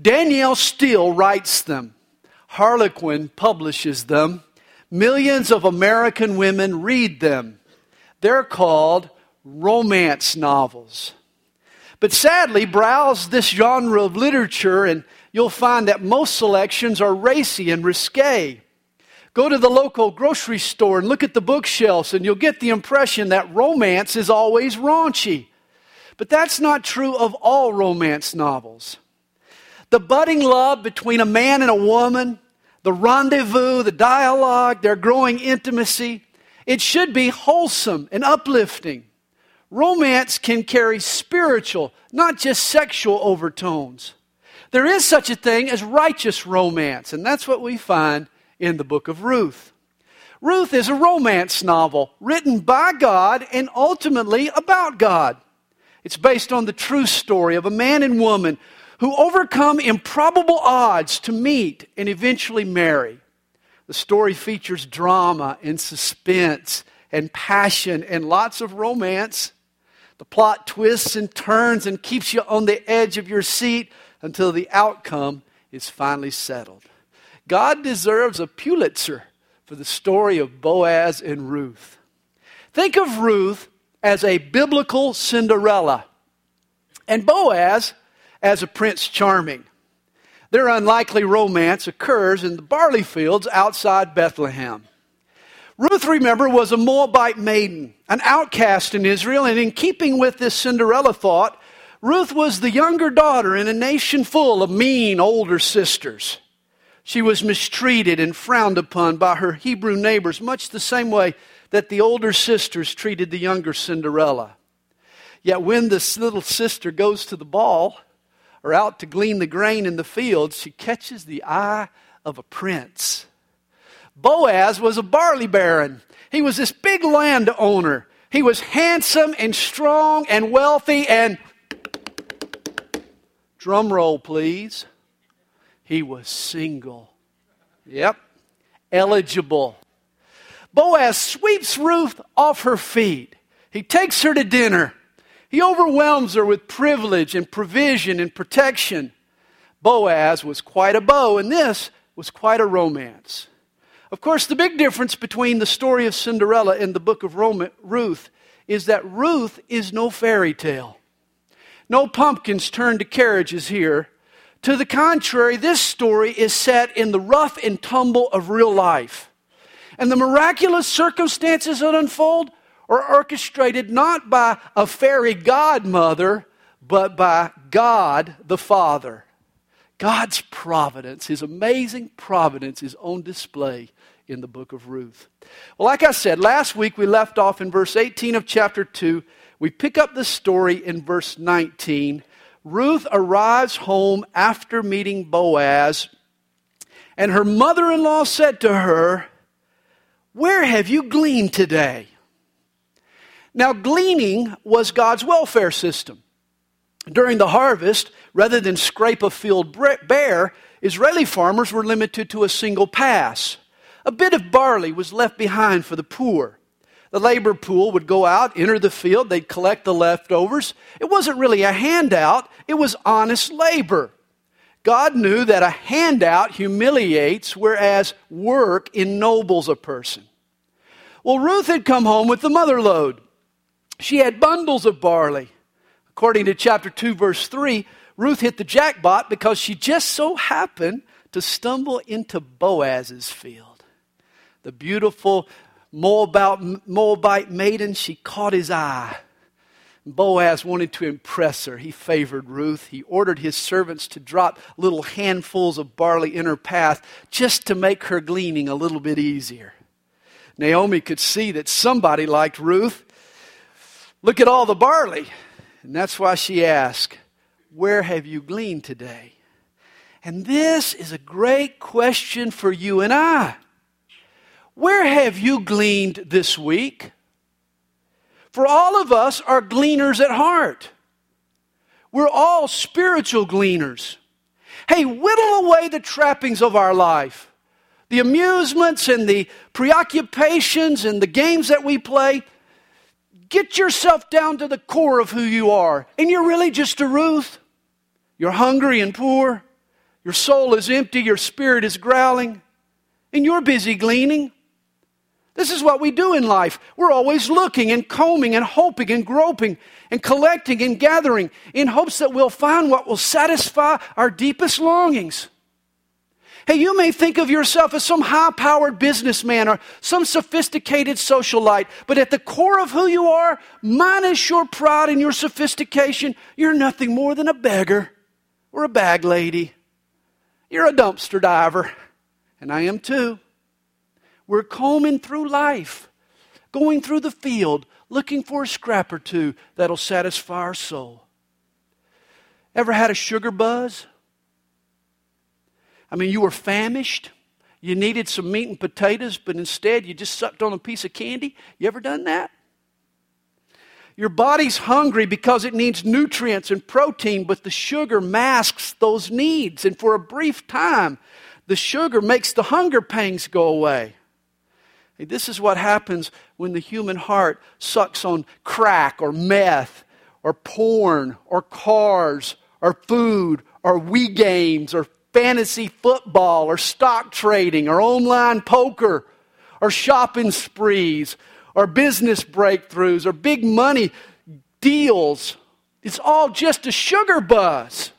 Danielle Steel writes them. Harlequin publishes them. Millions of American women read them. They're called romance novels. But sadly, browse this genre of literature and you'll find that most selections are racy and risque. Go to the local grocery store and look at the bookshelves, and you'll get the impression that romance is always raunchy. But that's not true of all romance novels. The budding love between a man and a woman, the rendezvous, the dialogue, their growing intimacy, it should be wholesome and uplifting. Romance can carry spiritual, not just sexual overtones. There is such a thing as righteous romance, and that's what we find in the book of Ruth. Ruth is a romance novel written by God and ultimately about God. It's based on the true story of a man and woman who overcome improbable odds to meet and eventually marry. The story features drama and suspense and passion and lots of romance. The plot twists and turns and keeps you on the edge of your seat until the outcome is finally settled. God deserves a Pulitzer for the story of Boaz and Ruth. Think of Ruth as a biblical Cinderella and Boaz as a Prince Charming. Their unlikely romance occurs in the barley fields outside Bethlehem. Ruth, remember, was a Moabite maiden, an outcast in Israel, and in keeping with this Cinderella thought, Ruth was the younger daughter in a nation full of mean older sisters. She was mistreated and frowned upon by her Hebrew neighbors, much the same way that the older sisters treated the younger Cinderella. Yet when this little sister goes to the ball out to glean the grain in the fields, she catches the eye of a prince. Boaz was a barley baron. He was this big landowner. He was handsome and strong and wealthy and drum roll please he was single. Yep, eligible. Boaz sweeps Ruth off her feet. He takes her to dinner. He overwhelms her with privilege and provision and protection. Boaz was quite a beau, and this was quite a romance. Of course, the big difference between the story of Cinderella and the book of Ruth is that Ruth is no fairy tale. No pumpkins turned to carriages here. To the contrary, this story is set in the rough and tumble of real life. And the miraculous circumstances that unfold are orchestrated not by a fairy godmother, but by God the Father. God's providence, His amazing providence, is on display in the book of Ruth. Well, like I said, last week we left off in verse 18 of chapter 2. We pick up the story in verse 19 Ruth arrives home after meeting Boaz, and her mother in law said to her, Where have you gleaned today? Now, gleaning was God's welfare system. During the harvest, rather than scrape a field bare, Israeli farmers were limited to a single pass. A bit of barley was left behind for the poor. The labor pool would go out, enter the field, they'd collect the leftovers. It wasn't really a handout, it was honest labor. God knew that a handout humiliates, whereas work ennobles a person. Well, Ruth had come home with the mother lode. She had bundles of barley. According to chapter 2, verse 3, Ruth hit the jackpot because she just so happened to stumble into Boaz's field. The beautiful Moabite, Moabite maiden, she caught his eye. Boaz wanted to impress her. He favored Ruth. He ordered his servants to drop little handfuls of barley in her path just to make her gleaning a little bit easier. Naomi could see that somebody liked Ruth. Look at all the barley. And that's why she asked, Where have you gleaned today? And this is a great question for you and I. Where have you gleaned this week? For all of us are gleaners at heart. We're all spiritual gleaners. Hey, whittle away the trappings of our life. The amusements and the preoccupations and the games that we play. Get yourself down to the core of who you are. And you're really just a Ruth. You're hungry and poor. Your soul is empty, your spirit is growling, and you're busy gleaning. This is what we do in life. We're always looking and combing and hoping and groping and collecting and gathering in hopes that we'll find what will satisfy our deepest longings. Hey, you may think of yourself as some high powered businessman or some sophisticated socialite, but at the core of who you are, minus your pride and your sophistication, you're nothing more than a beggar or a bag lady. You're a dumpster diver, and I am too. We're combing through life, going through the field, looking for a scrap or two that'll satisfy our soul. Ever had a sugar buzz? I mean, you were famished. You needed some meat and potatoes, but instead you just sucked on a piece of candy. You ever done that? Your body's hungry because it needs nutrients and protein, but the sugar masks those needs. And for a brief time, the sugar makes the hunger pangs go away. This is what happens when the human heart sucks on crack or meth or porn or cars or food or Wii games or fantasy football or stock trading or online poker or shopping sprees or business breakthroughs or big money deals. It's all just a sugar buzz.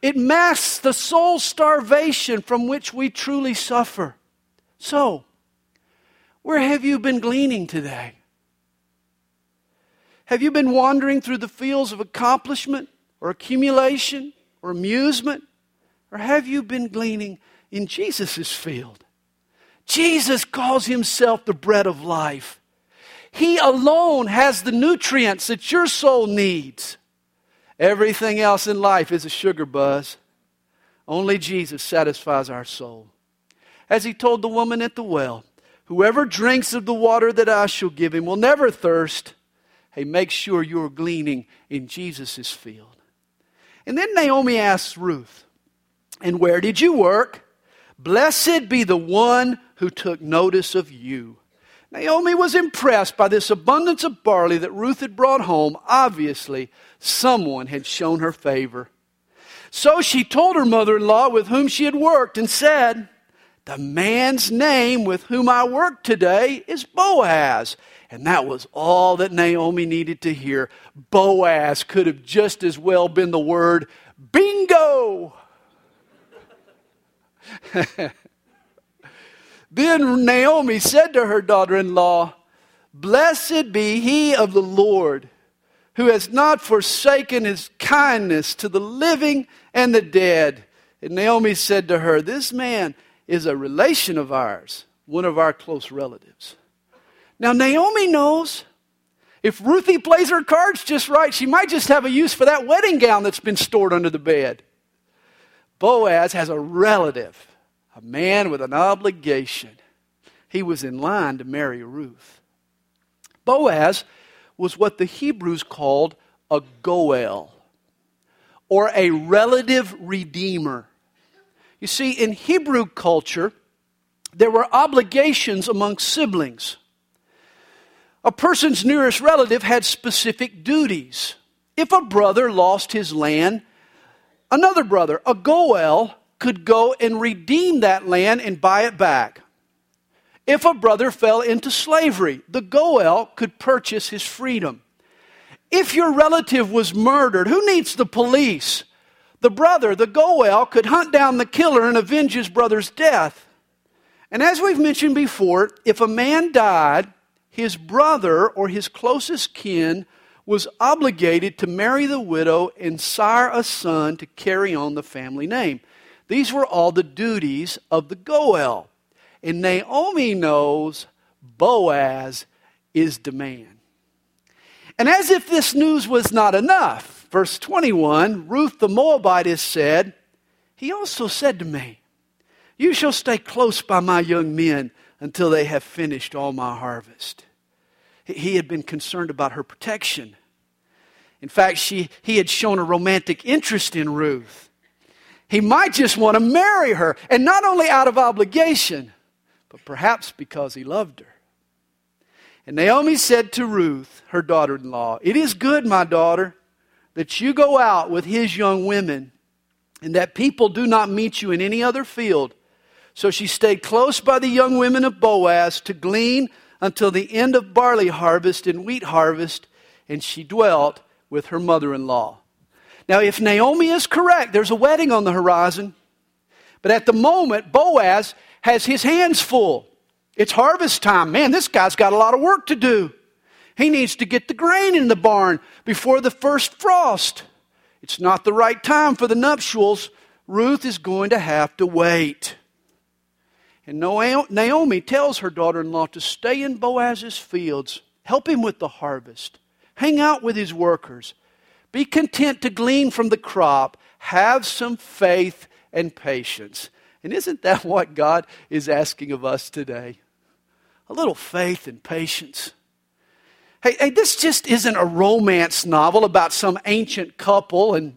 It masks the soul starvation from which we truly suffer. So, where have you been gleaning today? Have you been wandering through the fields of accomplishment or accumulation or amusement? Or have you been gleaning in Jesus' field? Jesus calls himself the bread of life. He alone has the nutrients that your soul needs. Everything else in life is a sugar buzz. Only Jesus satisfies our soul. As he told the woman at the well, Whoever drinks of the water that I shall give him will never thirst. Hey, make sure you're gleaning in Jesus' field. And then Naomi asks Ruth, And where did you work? Blessed be the one who took notice of you. Naomi was impressed by this abundance of barley that Ruth had brought home. Obviously, someone had shown her favor. So she told her mother in law with whom she had worked and said, the man's name with whom I work today is Boaz. And that was all that Naomi needed to hear. Boaz could have just as well been the word bingo. then Naomi said to her daughter in law, Blessed be he of the Lord, who has not forsaken his kindness to the living and the dead. And Naomi said to her, This man is a relation of ours, one of our close relatives. Now, Naomi knows if Ruthie plays her cards just right, she might just have a use for that wedding gown that's been stored under the bed. Boaz has a relative, a man with an obligation. He was in line to marry Ruth. Boaz was what the Hebrews called a Goel, or a relative redeemer. You see, in Hebrew culture, there were obligations among siblings. A person's nearest relative had specific duties. If a brother lost his land, another brother, a Goel, could go and redeem that land and buy it back. If a brother fell into slavery, the Goel could purchase his freedom. If your relative was murdered, who needs the police? the brother, the Goel, could hunt down the killer and avenge his brother's death. And as we've mentioned before, if a man died, his brother or his closest kin was obligated to marry the widow and sire a son to carry on the family name. These were all the duties of the Goel. And Naomi knows Boaz is the man. And as if this news was not enough, Verse 21 Ruth the Moabitess said, He also said to me, You shall stay close by my young men until they have finished all my harvest. He had been concerned about her protection. In fact, she, he had shown a romantic interest in Ruth. He might just want to marry her, and not only out of obligation, but perhaps because he loved her. And Naomi said to Ruth, her daughter in law, It is good, my daughter, that you go out with his young women and that people do not meet you in any other field. So she stayed close by the young women of Boaz to glean until the end of barley harvest and wheat harvest, and she dwelt with her mother in law. Now, if Naomi is correct, there's a wedding on the horizon. But at the moment, Boaz has his hands full. It's harvest time. Man, this guy's got a lot of work to do. He needs to get the grain in the barn before the first frost. It's not the right time for the nuptials. Ruth is going to have to wait. And Naomi tells her daughter in law to stay in Boaz's fields, help him with the harvest, hang out with his workers, be content to glean from the crop, have some faith and patience. And isn't that what God is asking of us today? A little faith and patience. Hey, hey, this just isn't a romance novel about some ancient couple and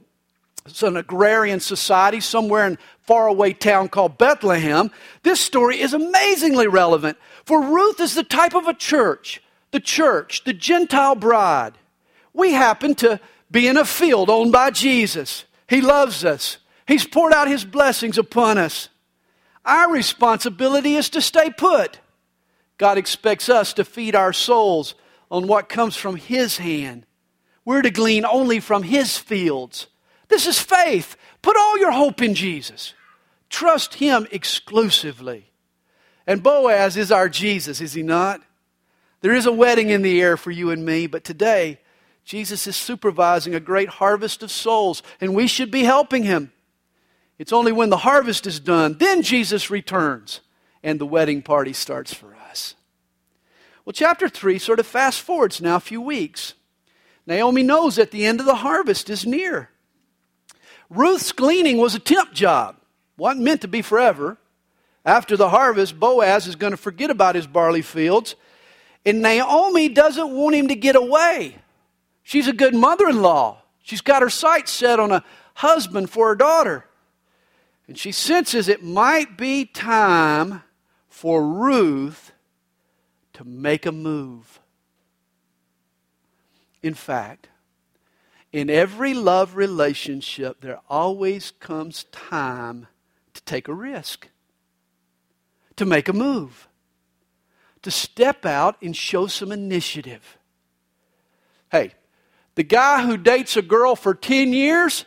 it's an agrarian society somewhere in a faraway town called Bethlehem. This story is amazingly relevant. For Ruth is the type of a church, the church, the Gentile bride. We happen to be in a field owned by Jesus. He loves us. He's poured out his blessings upon us. Our responsibility is to stay put. God expects us to feed our souls on what comes from His hand. We're to glean only from His fields. This is faith. Put all your hope in Jesus. Trust Him exclusively. And Boaz is our Jesus, is he not? There is a wedding in the air for you and me, but today, Jesus is supervising a great harvest of souls, and we should be helping him. It's only when the harvest is done, then Jesus returns, and the wedding party starts for us. Well, chapter 3 sort of fast forwards now a few weeks. Naomi knows that the end of the harvest is near. Ruth's gleaning was a temp job, wasn't meant to be forever. After the harvest, Boaz is going to forget about his barley fields, and Naomi doesn't want him to get away. She's a good mother in law. She's got her sights set on a husband for her daughter. And she senses it might be time for Ruth to make a move. In fact, in every love relationship, there always comes time to take a risk, to make a move, to step out and show some initiative. Hey, the guy who dates a girl for 10 years,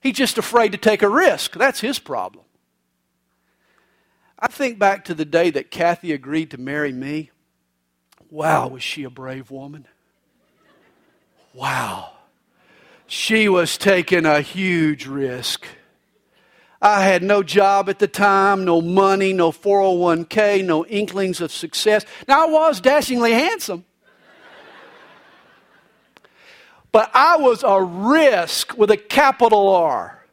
he's just afraid to take a risk. That's his problem. I think back to the day that Kathy agreed to marry me. Wow, was she a brave woman? Wow. She was taking a huge risk. I had no job at the time, no money, no 401k, no inklings of success. Now, I was dashingly handsome. But I was a risk with a capital R.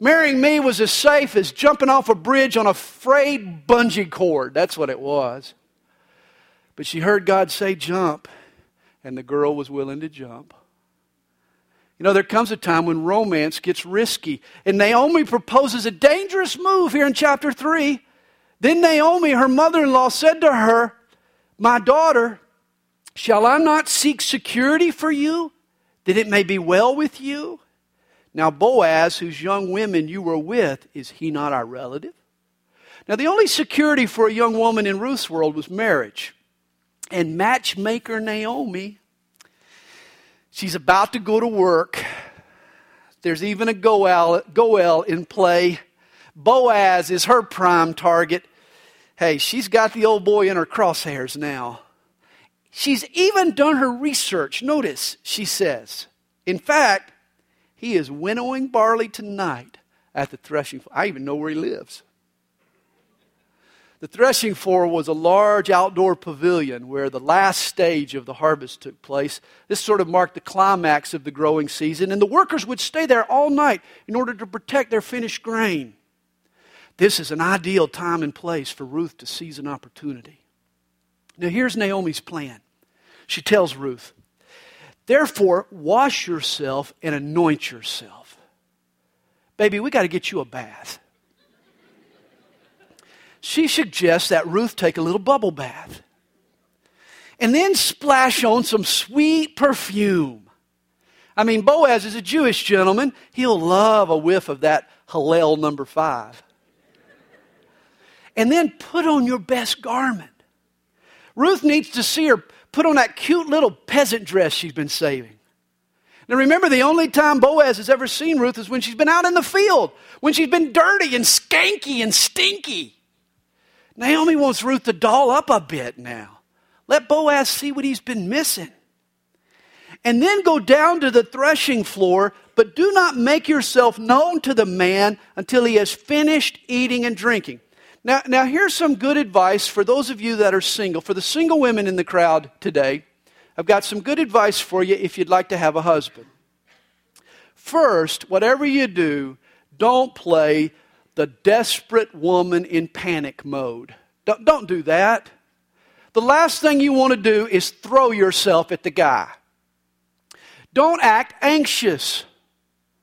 Marrying me was as safe as jumping off a bridge on a frayed bungee cord. That's what it was. But she heard God say, jump, and the girl was willing to jump. You know, there comes a time when romance gets risky. And Naomi proposes a dangerous move here in chapter 3. Then Naomi, her mother in law, said to her, My daughter, shall I not seek security for you, that it may be well with you? Now, Boaz, whose young women you were with, is he not our relative? Now, the only security for a young woman in Ruth's world was marriage. And matchmaker Naomi, she's about to go to work. There's even a Goel, Goel in play. Boaz is her prime target. Hey, she's got the old boy in her crosshairs now. She's even done her research. Notice, she says, in fact, he is winnowing barley tonight at the threshing. Floor. I even know where he lives. The threshing floor was a large outdoor pavilion where the last stage of the harvest took place. This sort of marked the climax of the growing season, and the workers would stay there all night in order to protect their finished grain. This is an ideal time and place for Ruth to seize an opportunity. Now, here's Naomi's plan. She tells Ruth, Therefore, wash yourself and anoint yourself. Baby, we got to get you a bath she suggests that Ruth take a little bubble bath and then splash on some sweet perfume. I mean, Boaz is a Jewish gentleman. He'll love a whiff of that Hallel number five. And then put on your best garment. Ruth needs to see her put on that cute little peasant dress she's been saving. Now remember, the only time Boaz has ever seen Ruth is when she's been out in the field, when she's been dirty and skanky and stinky. Naomi wants Ruth to doll up a bit now. Let Boaz see what he's been missing. And then go down to the threshing floor, but do not make yourself known to the man until he has finished eating and drinking. Now, now here's some good advice for those of you that are single. For the single women in the crowd today, I've got some good advice for you if you'd like to have a husband. First, whatever you do, don't play the desperate woman in panic mode. Don't, don't do that. The last thing you want to do is throw yourself at the guy. Don't act anxious.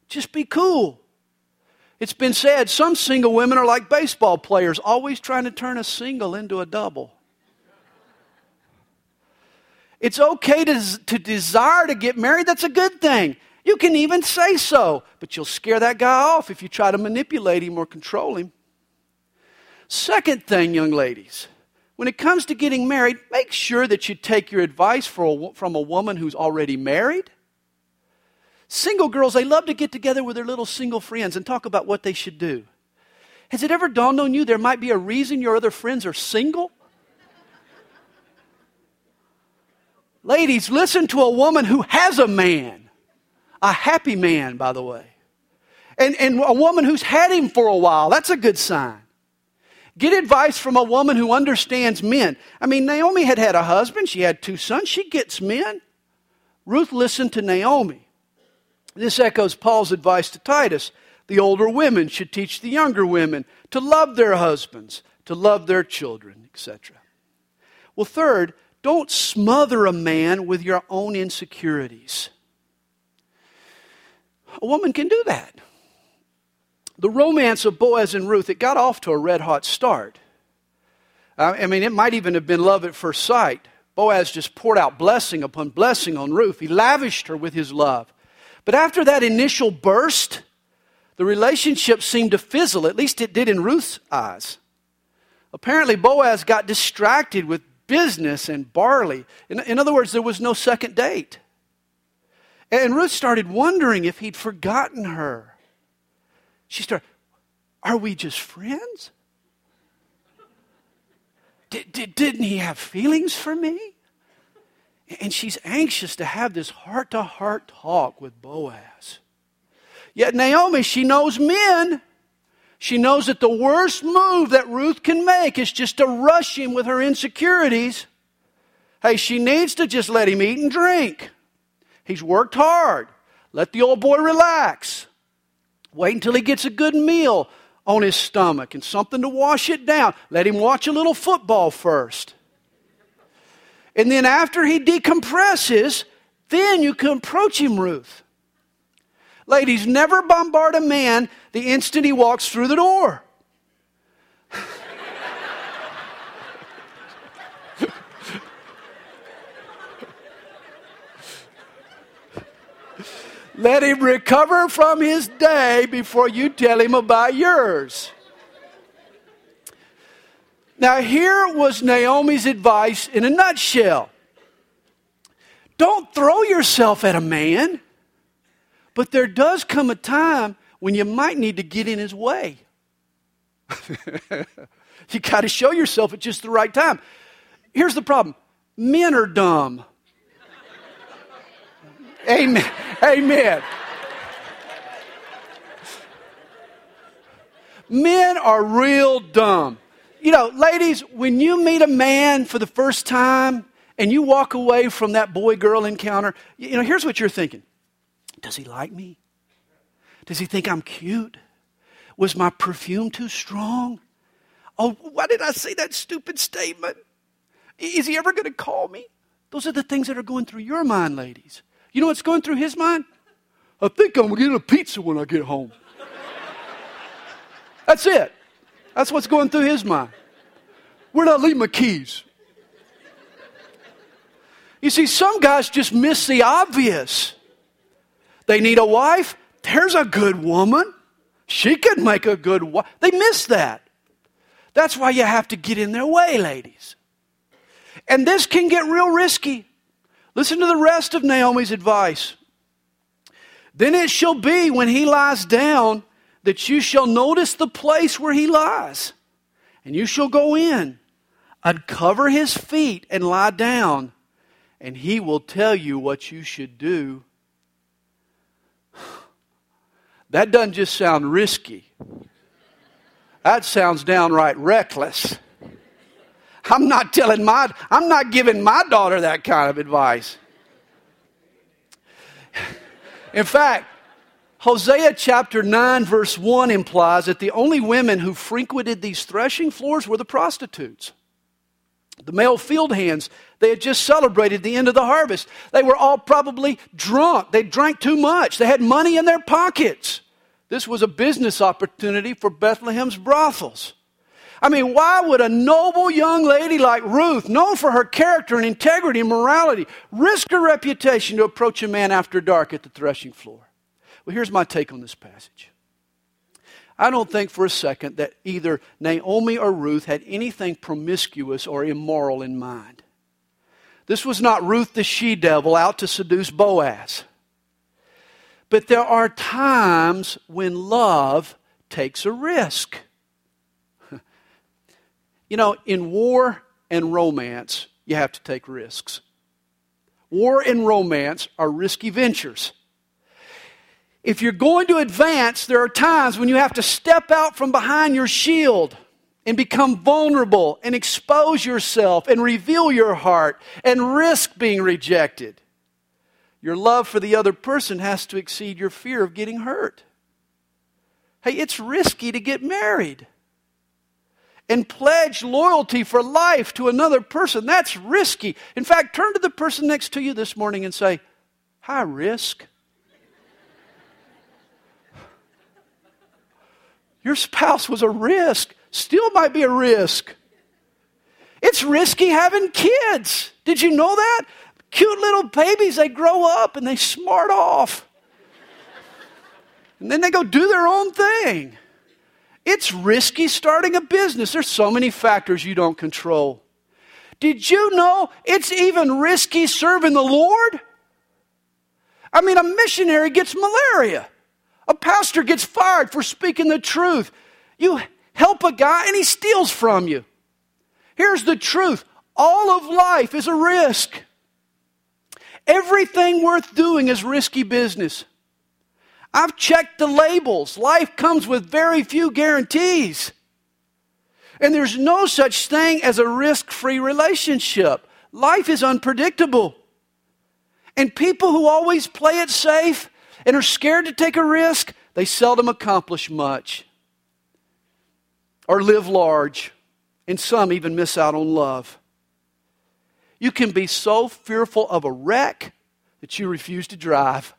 Just be cool. It's been said some single women are like baseball players, always trying to turn a single into a double. It's okay to, to desire to get married. That's a good thing. You can even say so, but you'll scare that guy off if you try to manipulate him or control him. Second thing, young ladies, when it comes to getting married, make sure that you take your advice a, from a woman who's already married. Single girls, they love to get together with their little single friends and talk about what they should do. Has it ever dawned on you there might be a reason your other friends are single? Ladies, listen to a woman who has a man. A happy man, by the way. And, and a woman who's had him for a while. That's a good sign. Get advice from a woman who understands men. I mean, Naomi had had a husband, she had two sons, she gets men. Ruth listened to Naomi. This echoes Paul's advice to Titus. The older women should teach the younger women to love their husbands, to love their children, etc. Well, third, don't smother a man with your own insecurities. A woman can do that. The romance of Boaz and Ruth, it got off to a red hot start. I mean, it might even have been love at first sight. Boaz just poured out blessing upon blessing on Ruth. He lavished her with his love. But after that initial burst, the relationship seemed to fizzle, at least it did in Ruth's eyes. Apparently, Boaz got distracted with business and barley. In, in other words, there was no second date. And Ruth started wondering if he'd forgotten her. She started, Are we just friends? Did, did, didn't he have feelings for me? And she's anxious to have this heart to heart talk with Boaz. Yet Naomi, she knows men. She knows that the worst move that Ruth can make is just to rush him with her insecurities. Hey, she needs to just let him eat and drink. He's worked hard. Let the old boy relax. Wait until he gets a good meal on his stomach and something to wash it down. Let him watch a little football first. And then after he decompresses, then you can approach him, Ruth. Ladies, never bombard a man the instant he walks through the door. Let him recover from his day before you tell him about yours. Now, here was Naomi's advice in a nutshell don't throw yourself at a man. But there does come a time when you might need to get in his way. you got to show yourself at just the right time. Here's the problem men are dumb. Amen. Amen. Men are real dumb. You know, ladies, when you meet a man for the first time and you walk away from that boy girl encounter, you know, here's what you're thinking does he like me? Does he think I'm cute? Was my perfume too strong? Oh, why did I say that stupid statement? Is he ever going to call me? Those are the things that are going through your mind, ladies. You know what's going through his mind? I think I'm going to get a pizza when I get home. That's it. That's what's going through his mind. Where'd I leave my keys? You see, some guys just miss the obvious. They need a wife? There's a good woman. She could make a good wife. They miss that. That's why you have to get in their way, ladies. And this can get real risky. Listen to the rest of Naomi's advice. Then it shall be when he lies down that you shall notice the place where he lies, and you shall go in, uncover his feet, and lie down, and he will tell you what you should do. That doesn't just sound risky. That sounds downright reckless. I'm not telling my, I'm not giving my daughter that kind of advice. In fact, Hosea chapter 9, verse 1 implies that the only women who frequented these threshing floors were the prostitutes. The male field hands, they had just celebrated the end of the harvest. They were all probably drunk. They drank too much. They had money in their pockets. This was a business opportunity for Bethlehem's brothels. I mean, why would a noble young lady like Ruth, known for her character and integrity and morality, risk her reputation to approach a man after dark at the threshing floor? Well, here's my take on this passage. I don't think for a second that either Naomi or Ruth had anything promiscuous or immoral in mind. This was not Ruth the she devil out to seduce Boaz. But there are times when love takes a risk. You know, in war and romance, you have to take risks. War and romance are risky ventures. If you're going to advance, there are times when you have to step out from behind your shield and become vulnerable and expose yourself and reveal your heart and risk being rejected. Your love for the other person has to exceed your fear of getting hurt. Hey, it's risky to get married and pledge loyalty for life to another person. That's risky. In fact, turn to the person next to you this morning and say, High risk. Your spouse was a risk, still might be a risk. It's risky having kids. Did you know that? Cute little babies, they grow up and they smart off. And then they go do their own thing. It's risky starting a business. There's so many factors you don't control. Did you know it's even risky serving the Lord? I mean, a missionary gets malaria. A pastor gets fired for speaking the truth. You help a guy and he steals from you. Here's the truth all of life is a risk. Everything worth doing is risky business. I've checked the labels. Life comes with very few guarantees. And there's no such thing as a risk free relationship. Life is unpredictable. And people who always play it safe and are scared to take a risk, they seldom accomplish much or live large, and some even miss out on love. You can be so fearful of a wreck that you refuse to drive.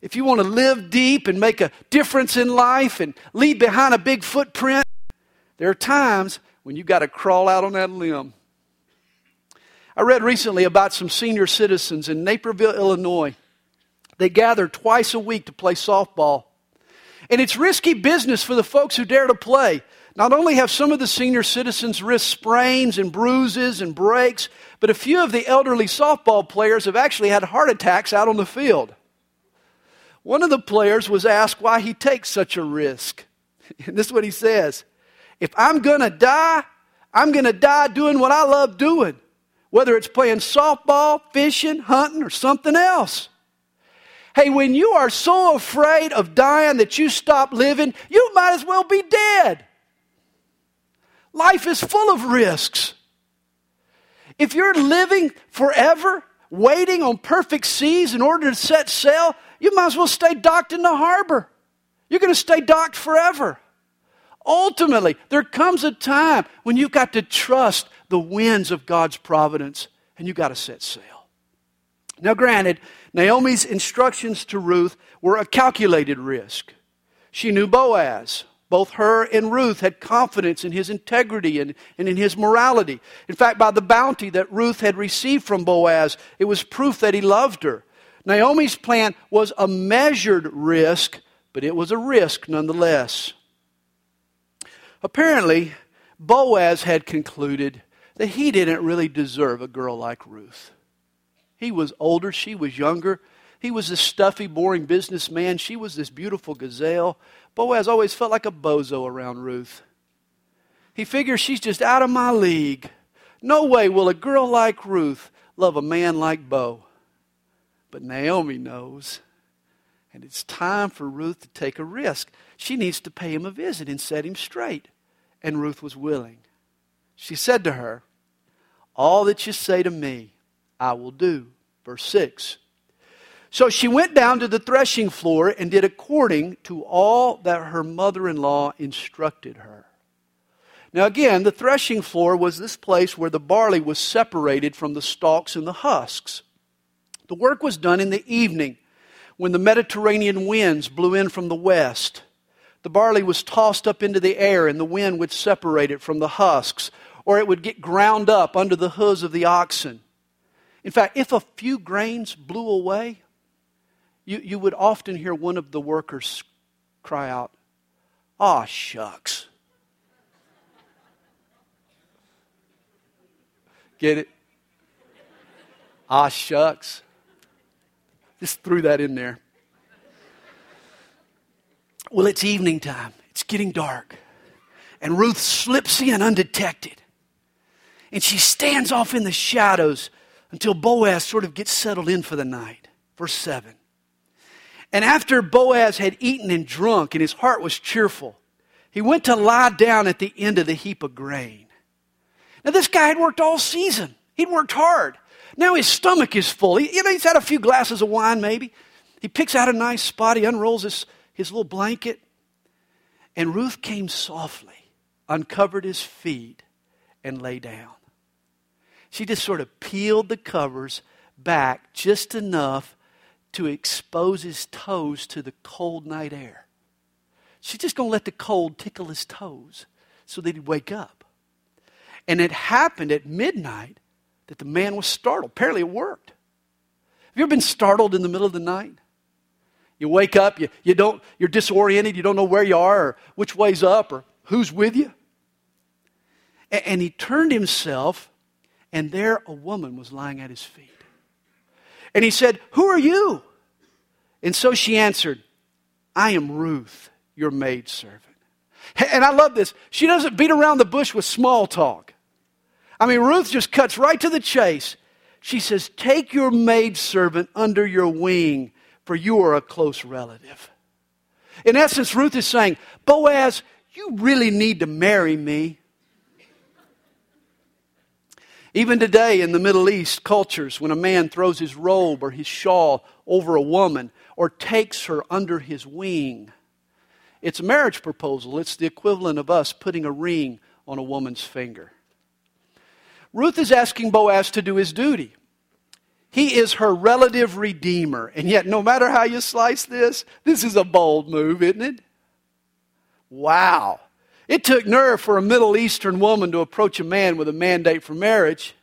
If you want to live deep and make a difference in life and leave behind a big footprint, there are times when you've got to crawl out on that limb. I read recently about some senior citizens in Naperville, Illinois they gather twice a week to play softball. And it's risky business for the folks who dare to play. Not only have some of the senior citizens risked sprains and bruises and breaks, but a few of the elderly softball players have actually had heart attacks out on the field. One of the players was asked why he takes such a risk. And this is what he says If I'm going to die, I'm going to die doing what I love doing, whether it's playing softball, fishing, hunting, or something else. Hey, when you are so afraid of dying that you stop living, you might as well be dead. Life is full of risks. If you're living forever, waiting on perfect seas in order to set sail, you might as well stay docked in the harbor. You're going to stay docked forever. Ultimately, there comes a time when you've got to trust the winds of God's providence and you've got to set sail. Now, granted, Naomi's instructions to Ruth were a calculated risk. She knew Boaz. Both her and Ruth had confidence in his integrity and, and in his morality. In fact, by the bounty that Ruth had received from Boaz, it was proof that he loved her. Naomi's plan was a measured risk, but it was a risk nonetheless. Apparently, Boaz had concluded that he didn't really deserve a girl like Ruth. He was older, she was younger. He was this stuffy, boring businessman. She was this beautiful gazelle. Boaz always felt like a bozo around Ruth. He figures she's just out of my league. No way will a girl like Ruth love a man like Bo. But Naomi knows. And it's time for Ruth to take a risk. She needs to pay him a visit and set him straight. And Ruth was willing. She said to her, All that you say to me, I will do. Verse 6. So she went down to the threshing floor and did according to all that her mother in law instructed her. Now, again, the threshing floor was this place where the barley was separated from the stalks and the husks. The work was done in the evening when the Mediterranean winds blew in from the west. The barley was tossed up into the air, and the wind would separate it from the husks, or it would get ground up under the hooves of the oxen. In fact, if a few grains blew away, you, you would often hear one of the workers cry out, Ah, shucks. Get it? Ah, shucks. Just threw that in there. Well, it's evening time. It's getting dark. And Ruth slips in undetected. And she stands off in the shadows until Boaz sort of gets settled in for the night. Verse 7. And after Boaz had eaten and drunk, and his heart was cheerful, he went to lie down at the end of the heap of grain. Now, this guy had worked all season, he'd worked hard. Now his stomach is full. He, you know, he's had a few glasses of wine, maybe. He picks out a nice spot, he unrolls his, his little blanket. And Ruth came softly, uncovered his feet, and lay down. She just sort of peeled the covers back just enough to expose his toes to the cold night air. She's just going to let the cold tickle his toes so that he'd wake up. And it happened at midnight that the man was startled. Apparently, it worked. Have you ever been startled in the middle of the night? You wake up, you, you don't, you're disoriented, you don't know where you are or which way's up or who's with you. And, and he turned himself, and there a woman was lying at his feet. And he said, Who are you? And so she answered, I am Ruth, your maidservant. And I love this. She doesn't beat around the bush with small talk. I mean, Ruth just cuts right to the chase. She says, Take your maidservant under your wing, for you are a close relative. In essence, Ruth is saying, Boaz, you really need to marry me. Even today in the Middle East cultures, when a man throws his robe or his shawl over a woman or takes her under his wing, it's a marriage proposal. It's the equivalent of us putting a ring on a woman's finger. Ruth is asking Boaz to do his duty. He is her relative redeemer. And yet, no matter how you slice this, this is a bold move, isn't it? Wow. It took nerve for a Middle Eastern woman to approach a man with a mandate for marriage.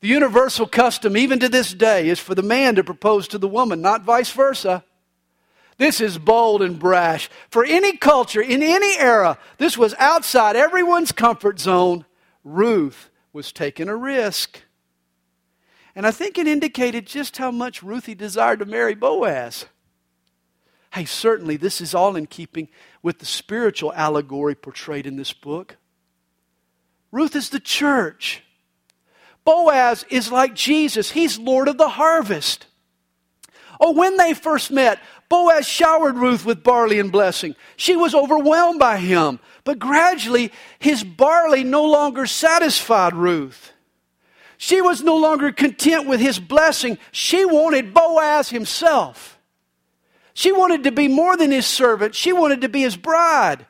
The universal custom, even to this day, is for the man to propose to the woman, not vice versa. This is bold and brash. For any culture, in any era, this was outside everyone's comfort zone. Ruth was taking a risk. And I think it indicated just how much Ruthie desired to marry Boaz. Hey, certainly this is all in keeping with the spiritual allegory portrayed in this book. Ruth is the church. Boaz is like Jesus, he's Lord of the harvest. Oh, when they first met, Boaz showered Ruth with barley and blessing. She was overwhelmed by him. But gradually, his barley no longer satisfied Ruth. She was no longer content with his blessing. She wanted Boaz himself. She wanted to be more than his servant. She wanted to be his bride.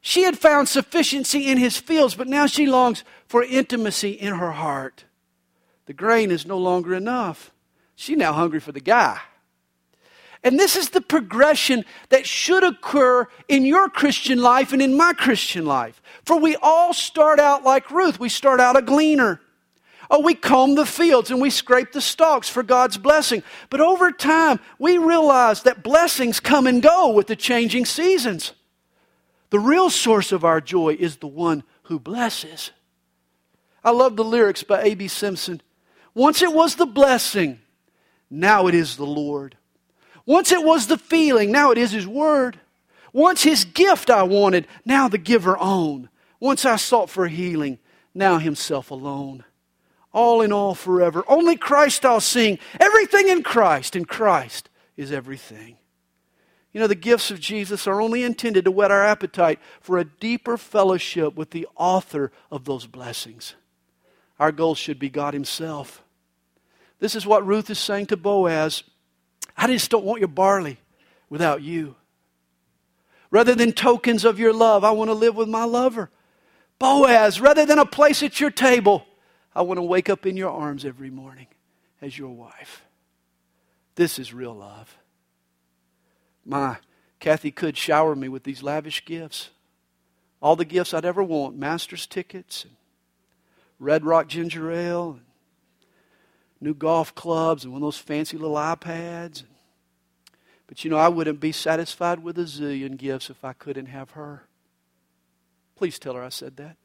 She had found sufficiency in his fields, but now she longs for intimacy in her heart. The grain is no longer enough. She's now hungry for the guy. And this is the progression that should occur in your Christian life and in my Christian life. For we all start out like Ruth. We start out a gleaner. Oh, we comb the fields and we scrape the stalks for God's blessing. But over time, we realize that blessings come and go with the changing seasons. The real source of our joy is the one who blesses. I love the lyrics by A.B. Simpson. Once it was the blessing, now it is the Lord. Once it was the feeling, now it is His Word. Once His gift I wanted, now the giver own. Once I sought for healing, now Himself alone all in all forever. Only Christ I'll sing. Everything in Christ, and Christ is everything. You know, the gifts of Jesus are only intended to whet our appetite for a deeper fellowship with the author of those blessings. Our goal should be God Himself. This is what Ruth is saying to Boaz I just don't want your barley without you. Rather than tokens of your love, I want to live with my lover. Boaz, rather than a place at your table, I want to wake up in your arms every morning as your wife. This is real love. My Kathy could shower me with these lavish gifts. All the gifts I'd ever want Masters tickets, and Red Rock ginger ale, and new golf clubs, and one of those fancy little iPads. But you know, I wouldn't be satisfied with a zillion gifts if I couldn't have her. Please tell her I said that.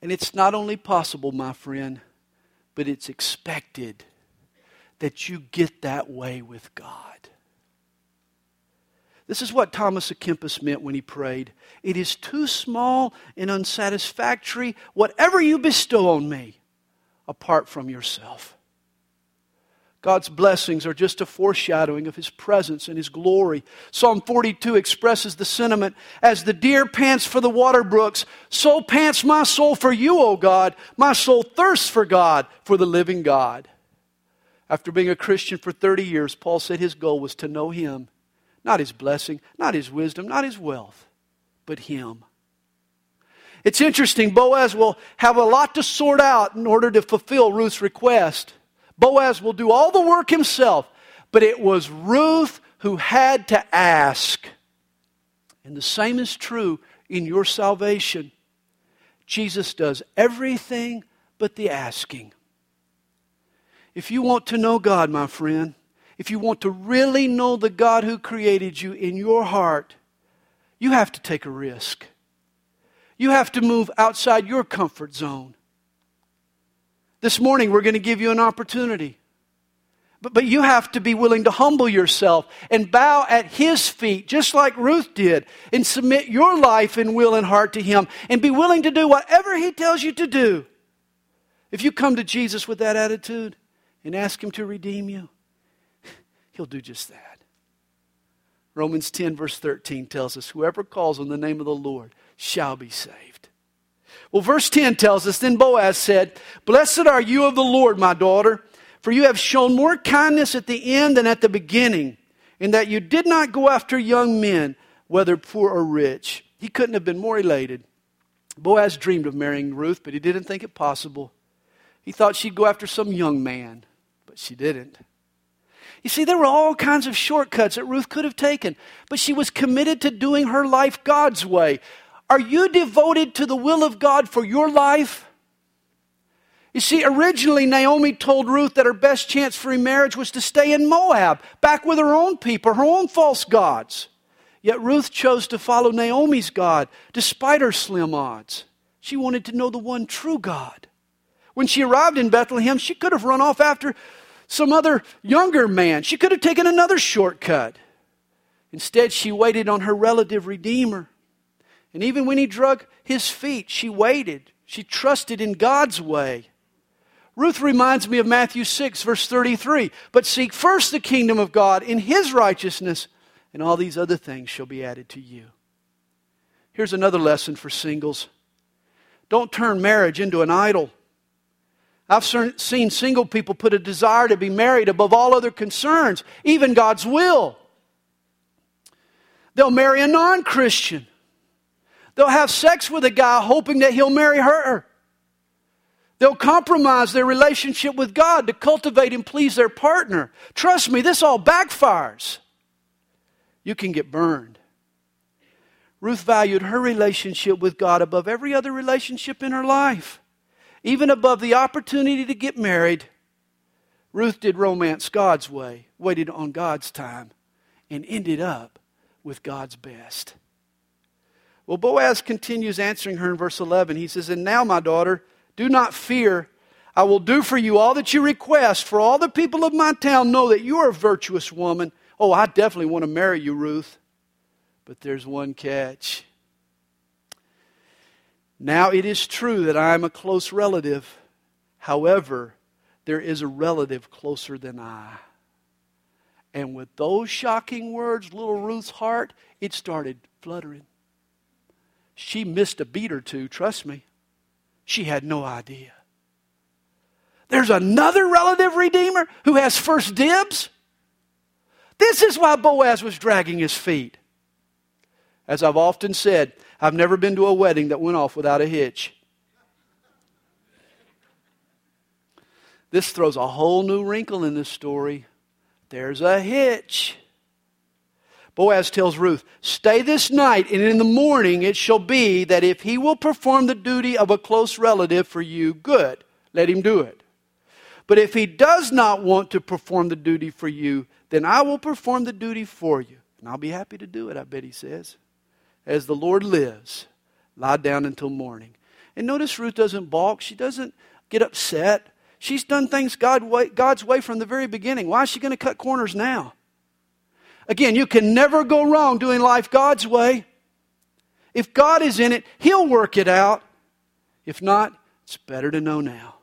And it's not only possible, my friend, but it's expected that you get that way with God. This is what Thomas à Kempis meant when he prayed. It is too small and unsatisfactory, whatever you bestow on me, apart from yourself. God's blessings are just a foreshadowing of His presence and His glory. Psalm 42 expresses the sentiment As the deer pants for the water brooks, so pants my soul for you, O God. My soul thirsts for God, for the living God. After being a Christian for 30 years, Paul said his goal was to know Him. Not His blessing, not His wisdom, not His wealth, but Him. It's interesting, Boaz will have a lot to sort out in order to fulfill Ruth's request. Boaz will do all the work himself, but it was Ruth who had to ask. And the same is true in your salvation. Jesus does everything but the asking. If you want to know God, my friend, if you want to really know the God who created you in your heart, you have to take a risk. You have to move outside your comfort zone. This morning, we're going to give you an opportunity. But, but you have to be willing to humble yourself and bow at His feet, just like Ruth did, and submit your life and will and heart to Him, and be willing to do whatever He tells you to do. If you come to Jesus with that attitude and ask Him to redeem you, He'll do just that. Romans 10, verse 13 tells us whoever calls on the name of the Lord shall be saved. Well, verse 10 tells us Then Boaz said, Blessed are you of the Lord, my daughter, for you have shown more kindness at the end than at the beginning, in that you did not go after young men, whether poor or rich. He couldn't have been more elated. Boaz dreamed of marrying Ruth, but he didn't think it possible. He thought she'd go after some young man, but she didn't. You see, there were all kinds of shortcuts that Ruth could have taken, but she was committed to doing her life God's way. Are you devoted to the will of God for your life? You see, originally Naomi told Ruth that her best chance for remarriage was to stay in Moab, back with her own people, her own false gods. Yet Ruth chose to follow Naomi's God despite her slim odds. She wanted to know the one true God. When she arrived in Bethlehem, she could have run off after some other younger man. She could have taken another shortcut. Instead, she waited on her relative Redeemer. And even when he drug his feet, she waited. She trusted in God's way. Ruth reminds me of Matthew 6, verse 33. But seek first the kingdom of God in his righteousness, and all these other things shall be added to you. Here's another lesson for singles don't turn marriage into an idol. I've seen single people put a desire to be married above all other concerns, even God's will. They'll marry a non Christian They'll have sex with a guy hoping that he'll marry her. They'll compromise their relationship with God to cultivate and please their partner. Trust me, this all backfires. You can get burned. Ruth valued her relationship with God above every other relationship in her life, even above the opportunity to get married. Ruth did romance God's way, waited on God's time, and ended up with God's best. Well, Boaz continues answering her in verse 11. He says, And now, my daughter, do not fear. I will do for you all that you request, for all the people of my town know that you are a virtuous woman. Oh, I definitely want to marry you, Ruth. But there's one catch. Now it is true that I am a close relative. However, there is a relative closer than I. And with those shocking words, little Ruth's heart, it started fluttering. She missed a beat or two, trust me. She had no idea. There's another relative redeemer who has first dibs. This is why Boaz was dragging his feet. As I've often said, I've never been to a wedding that went off without a hitch. This throws a whole new wrinkle in this story. There's a hitch. Boaz tells Ruth, Stay this night, and in the morning it shall be that if he will perform the duty of a close relative for you, good, let him do it. But if he does not want to perform the duty for you, then I will perform the duty for you. And I'll be happy to do it, I bet he says as the Lord lives, lie down until morning. And notice Ruth doesn't balk. She doesn't get upset. She's done things God way, God's way from the very beginning. Why is she going to cut corners now? Again, you can never go wrong doing life God's way. If God is in it, He'll work it out. If not, it's better to know now.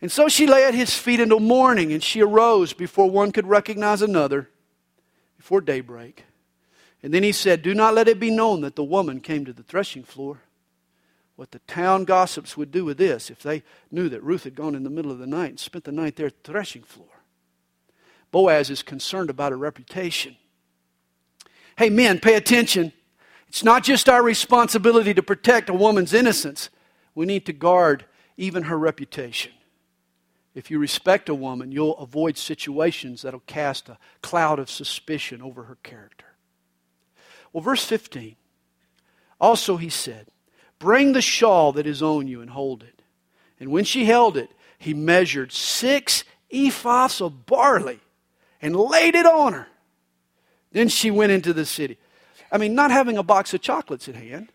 And so she lay at his feet until morning, and she arose before one could recognize another, before daybreak. And then he said, Do not let it be known that the woman came to the threshing floor. What the town gossips would do with this if they knew that Ruth had gone in the middle of the night and spent the night there at the threshing floor. Boaz is concerned about her reputation. Hey, men, pay attention. It's not just our responsibility to protect a woman's innocence, we need to guard even her reputation. If you respect a woman, you'll avoid situations that'll cast a cloud of suspicion over her character. Well, verse 15. Also, he said, Bring the shawl that is on you and hold it. And when she held it, he measured six ephahs of barley and laid it on her. Then she went into the city. I mean, not having a box of chocolates at hand.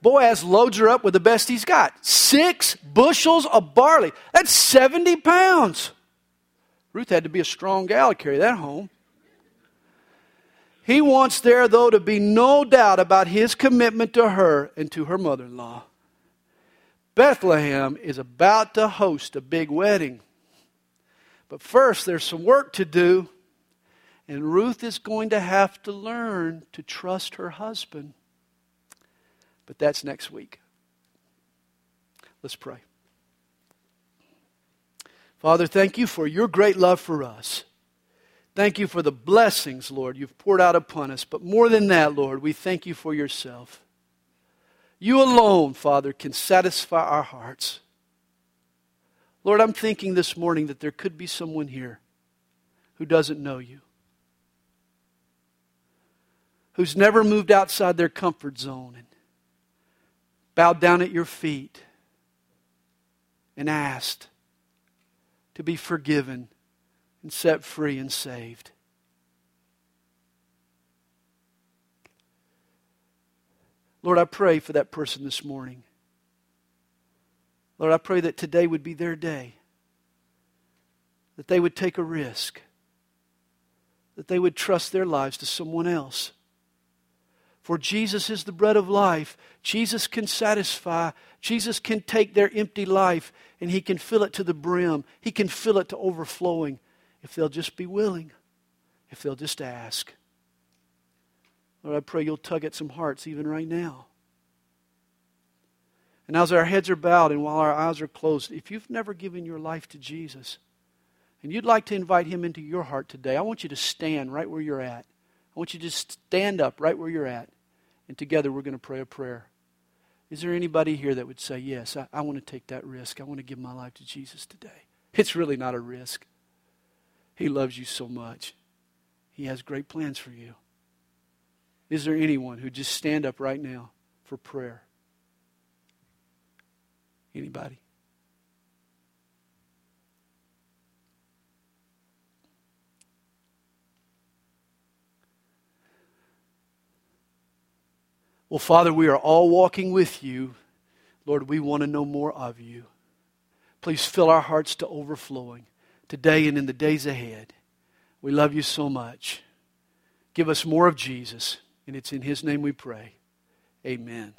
Boaz loads her up with the best he's got six bushels of barley. That's 70 pounds. Ruth had to be a strong gal to carry that home. He wants there, though, to be no doubt about his commitment to her and to her mother in law. Bethlehem is about to host a big wedding. But first, there's some work to do, and Ruth is going to have to learn to trust her husband. But that's next week. Let's pray. Father, thank you for your great love for us. Thank you for the blessings, Lord, you've poured out upon us. But more than that, Lord, we thank you for yourself. You alone, Father, can satisfy our hearts. Lord, I'm thinking this morning that there could be someone here who doesn't know you, who's never moved outside their comfort zone and bowed down at your feet and asked to be forgiven and set free and saved. Lord, I pray for that person this morning. Lord, I pray that today would be their day, that they would take a risk, that they would trust their lives to someone else. For Jesus is the bread of life. Jesus can satisfy. Jesus can take their empty life and He can fill it to the brim. He can fill it to overflowing if they'll just be willing, if they'll just ask. Lord, I pray you'll tug at some hearts even right now. And as our heads are bowed and while our eyes are closed, if you've never given your life to Jesus and you'd like to invite him into your heart today, I want you to stand right where you're at. I want you to just stand up right where you're at. And together we're going to pray a prayer. Is there anybody here that would say, Yes, I, I want to take that risk. I want to give my life to Jesus today? It's really not a risk. He loves you so much. He has great plans for you. Is there anyone who just stand up right now for prayer? Anybody? Well, Father, we are all walking with you. Lord, we want to know more of you. Please fill our hearts to overflowing today and in the days ahead. We love you so much. Give us more of Jesus, and it's in His name we pray. Amen.